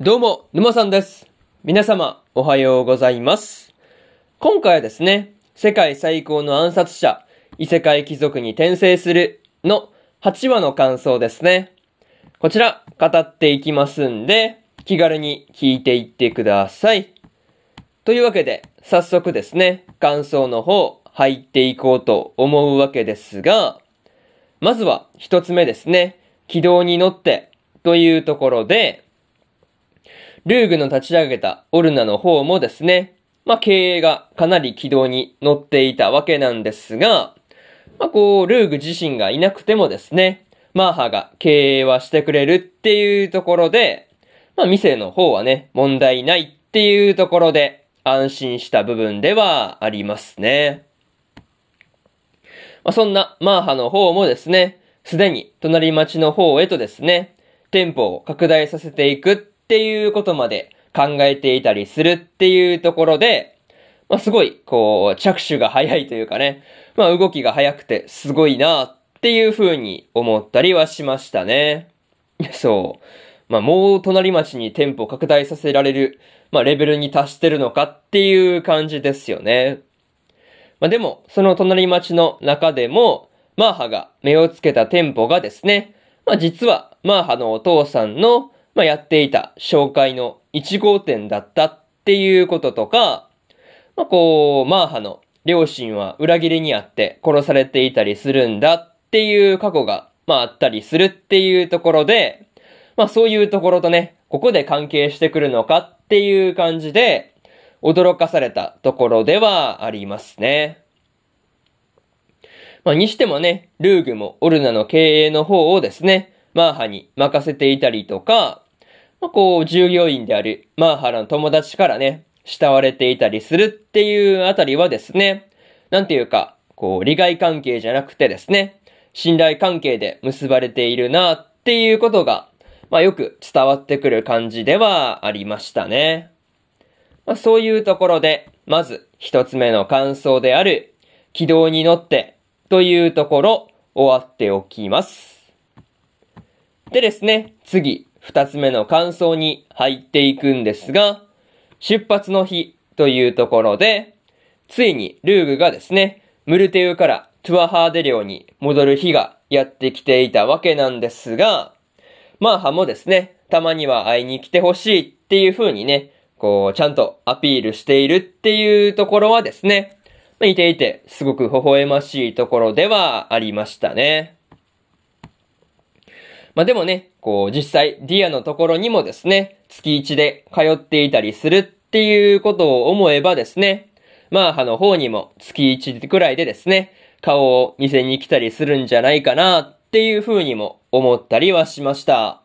どうも、沼さんです。皆様、おはようございます。今回はですね、世界最高の暗殺者、異世界貴族に転生するの8話の感想ですね。こちら、語っていきますんで、気軽に聞いていってください。というわけで、早速ですね、感想の方、入っていこうと思うわけですが、まずは一つ目ですね、軌道に乗ってというところで、ルーグの立ち上げたオルナの方もですね、まあ経営がかなり軌道に乗っていたわけなんですが、まあこう、ルーグ自身がいなくてもですね、マーハが経営はしてくれるっていうところで、まあ店の方はね、問題ないっていうところで安心した部分ではありますね。まあそんなマーハの方もですね、すでに隣町の方へとですね、店舗を拡大させていくっっていうことまで考えていたりするっていうところで、まあ、すごい、こう、着手が早いというかね、まあ、動きが早くてすごいなっていう風に思ったりはしましたね。そう。まあ、もう隣町に店舗拡大させられる、まあ、レベルに達してるのかっていう感じですよね。まあ、でも、その隣町の中でも、マーハが目をつけた店舗がですね、まあ、実は、マーハのお父さんの、まあ、やっていた紹介の1号店だったっていうこととか、まあ、こう、マーハの両親は裏切りにあって殺されていたりするんだっていう過去が、まあ、あったりするっていうところで、まあ、そういうところとね、ここで関係してくるのかっていう感じで、驚かされたところではありますね。まあ、にしてもね、ルーグもオルナの経営の方をですね、マーハに任せていたりとか、まあ、こう、従業員であるマーハラの友達からね、慕われていたりするっていうあたりはですね、なんていうか、こう、利害関係じゃなくてですね、信頼関係で結ばれているなっていうことが、まあ、よく伝わってくる感じではありましたね。まあ、そういうところで、まず一つ目の感想である、軌道に乗ってというところ、終わっておきます。でですね、次、二つ目の感想に入っていくんですが、出発の日というところで、ついにルーグがですね、ムルテウからトゥアハーデ領に戻る日がやってきていたわけなんですが、マーハもですね、たまには会いに来てほしいっていう風にね、こう、ちゃんとアピールしているっていうところはですね、見ていてすごく微笑ましいところではありましたね。まあでもね、こう実際ディアのところにもですね、月1で通っていたりするっていうことを思えばですね、マーハの方にも月1くらいでですね、顔を見せに来たりするんじゃないかなっていう風にも思ったりはしました。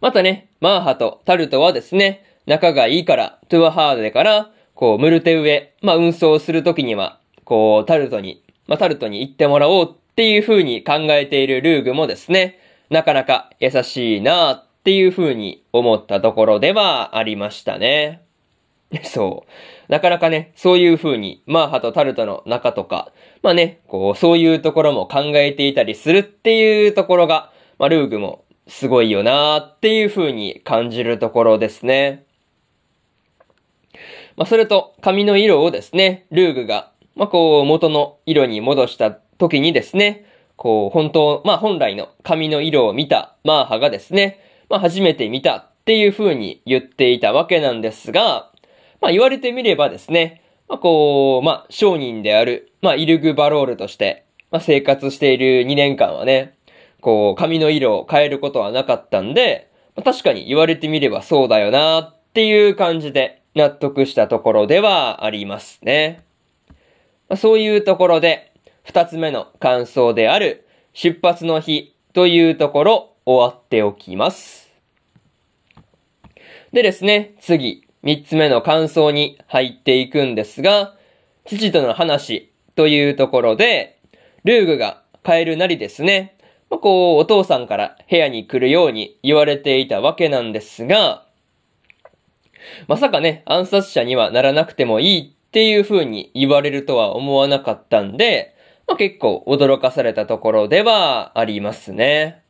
またね、マーハとタルトはですね、仲がいいから、トゥアハーデから、こう、ムルテウへ、まあ、運送するときには、こう、タルトに、まあ、タルトに行ってもらおうっっていう風に考えているルーグもですね、なかなか優しいなっていう風に思ったところではありましたね。そう。なかなかね、そういう風に、マーハとタルトの仲とか、まあね、こう、そういうところも考えていたりするっていうところが、まあ、ルーグもすごいよなっていう風に感じるところですね。まあ、それと、髪の色をですね、ルーグが、まあ、こう、元の色に戻した時にですね、こう、本当、まあ、本来の髪の色を見たマーハがですね、まあ、初めて見たっていう風に言っていたわけなんですが、まあ、言われてみればですね、まあ、こう、まあ、商人である、まあ、イルグ・バロールとして、まあ、生活している2年間はね、こう、髪の色を変えることはなかったんで、まあ、確かに言われてみればそうだよなっていう感じで納得したところではありますね。まあ、そういうところで、二つ目の感想である出発の日というところ終わっておきます。でですね、次、三つ目の感想に入っていくんですが、父との話というところで、ルーグが帰るなりですね、まあ、こう、お父さんから部屋に来るように言われていたわけなんですが、まさかね、暗殺者にはならなくてもいいっていう風に言われるとは思わなかったんで、まあ、結構驚かされたところではありますね。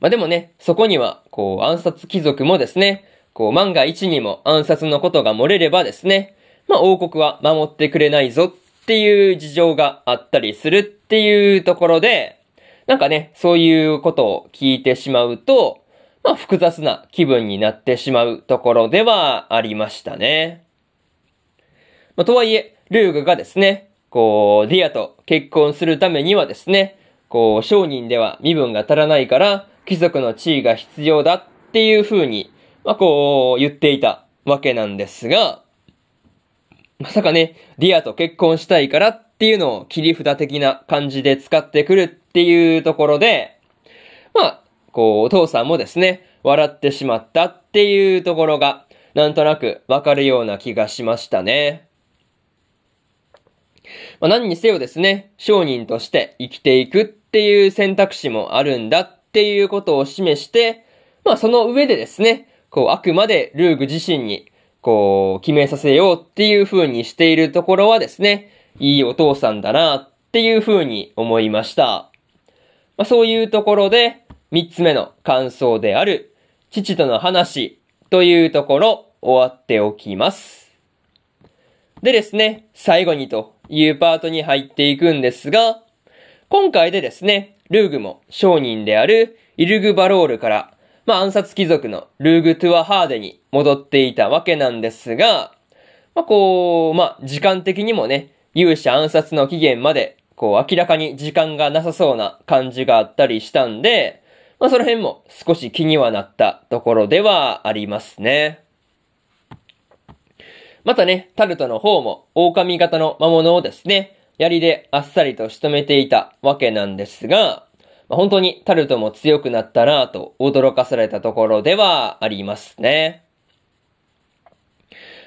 まあでもね、そこには、こう、暗殺貴族もですね、こう、万が一にも暗殺のことが漏れればですね、まあ王国は守ってくれないぞっていう事情があったりするっていうところで、なんかね、そういうことを聞いてしまうと、まあ複雑な気分になってしまうところではありましたね。まあとはいえ、ルーグがですね、こう、ディアと結婚するためにはですね、こう、商人では身分が足らないから、貴族の地位が必要だっていう風に、まあ、こう、言っていたわけなんですが、まさかね、ディアと結婚したいからっていうのを切り札的な感じで使ってくるっていうところで、まあ、こう、お父さんもですね、笑ってしまったっていうところが、なんとなくわかるような気がしましたね。まあ、何にせよですね、商人として生きていくっていう選択肢もあるんだっていうことを示して、まあその上でですね、こうあくまでルーグ自身にこう決めさせようっていう風にしているところはですね、いいお父さんだなっていう風に思いました。まあそういうところで、三つ目の感想である、父との話というところ終わっておきます。でですね、最後にというパートに入っていくんですが、今回でですね、ルーグも商人であるイルグバロールから、まあ暗殺貴族のルーグ・トゥアハーデに戻っていたわけなんですが、まあこう、まあ時間的にもね、勇者暗殺の期限まで、こう明らかに時間がなさそうな感じがあったりしたんで、まあその辺も少し気にはなったところではありますね。またね、タルトの方も狼型の魔物をですね、槍であっさりと仕留めていたわけなんですが、まあ、本当にタルトも強くなったなぁと驚かされたところではありますね。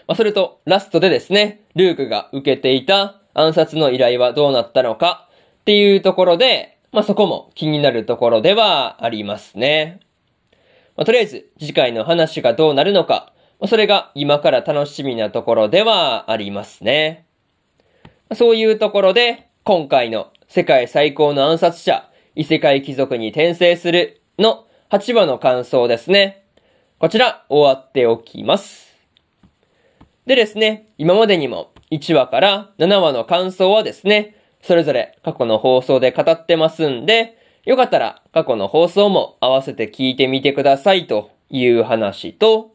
まあ、それと、ラストでですね、ルークが受けていた暗殺の依頼はどうなったのかっていうところで、まあ、そこも気になるところではありますね。まあ、とりあえず、次回の話がどうなるのか、それが今から楽しみなところではありますね。そういうところで、今回の世界最高の暗殺者、異世界貴族に転生するの8話の感想ですね。こちら終わっておきます。でですね、今までにも1話から7話の感想はですね、それぞれ過去の放送で語ってますんで、よかったら過去の放送も合わせて聞いてみてくださいという話と、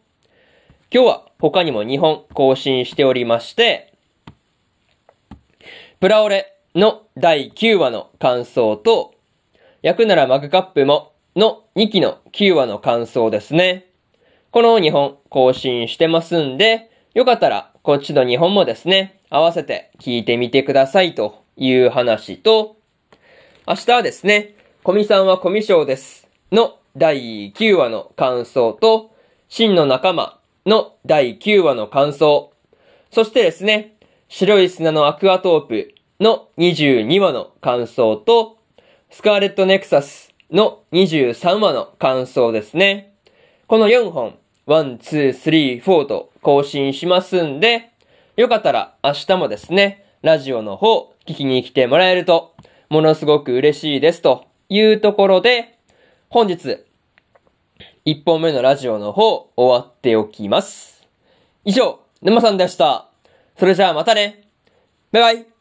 今日は他にも2本更新しておりまして、プラオレの第9話の感想と、焼くならマグカップもの2期の9話の感想ですね。この2本更新してますんで、よかったらこっちの2本もですね、合わせて聞いてみてくださいという話と、明日はですね、コミさんはコミショウですの第9話の感想と、真の仲間の第9話の感想、そしてですね、白い砂のアクアトープの22話の感想と、スカーレットネクサスの23話の感想ですね。この4本、1、2、3、4と更新しますんで、よかったら明日もですね、ラジオの方聞きに来てもらえると、ものすごく嬉しいですというところで、本日、1本目のラジオの方終わっておきます。以上、沼さんでした。それじゃあまたね。バイバイ。